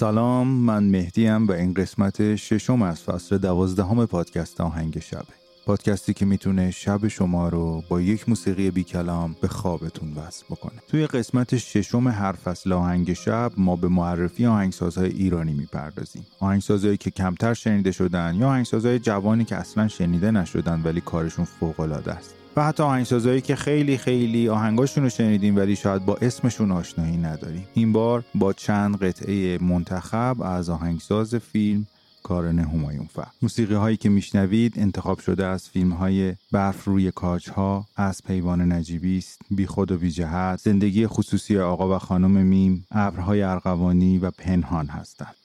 سلام من مهدیم و این قسمت ششم از فصل دوازدهم پادکست آهنگ شبه. پادکستی که می‌تونه شب شما رو با یک موسیقی بی کلام به خوابتون وصل بکنه. توی قسمت ششم هر فصل آهنگ شب ما به معرفی آهنگسازهای ایرانی می‌پردازیم. آهنگسازهایی که کمتر شنیده شدن یا آهنگسازهای جوانی که اصلا شنیده نشدن ولی کارشون فوقالعاده است. و حتی آهنگسازهایی که خیلی خیلی آهنگاشون رو شنیدیم ولی شاید با اسمشون آشنایی نداریم. این بار با چند قطعه منتخب از آهنگساز فیلم کارن همایون فر موسیقی هایی که میشنوید انتخاب شده از فیلم های برف روی کاج ها از پیوان نجیبی است بی خود و بی جهت زندگی خصوصی آقا و خانم میم ابرهای ارغوانی و پنهان هستند.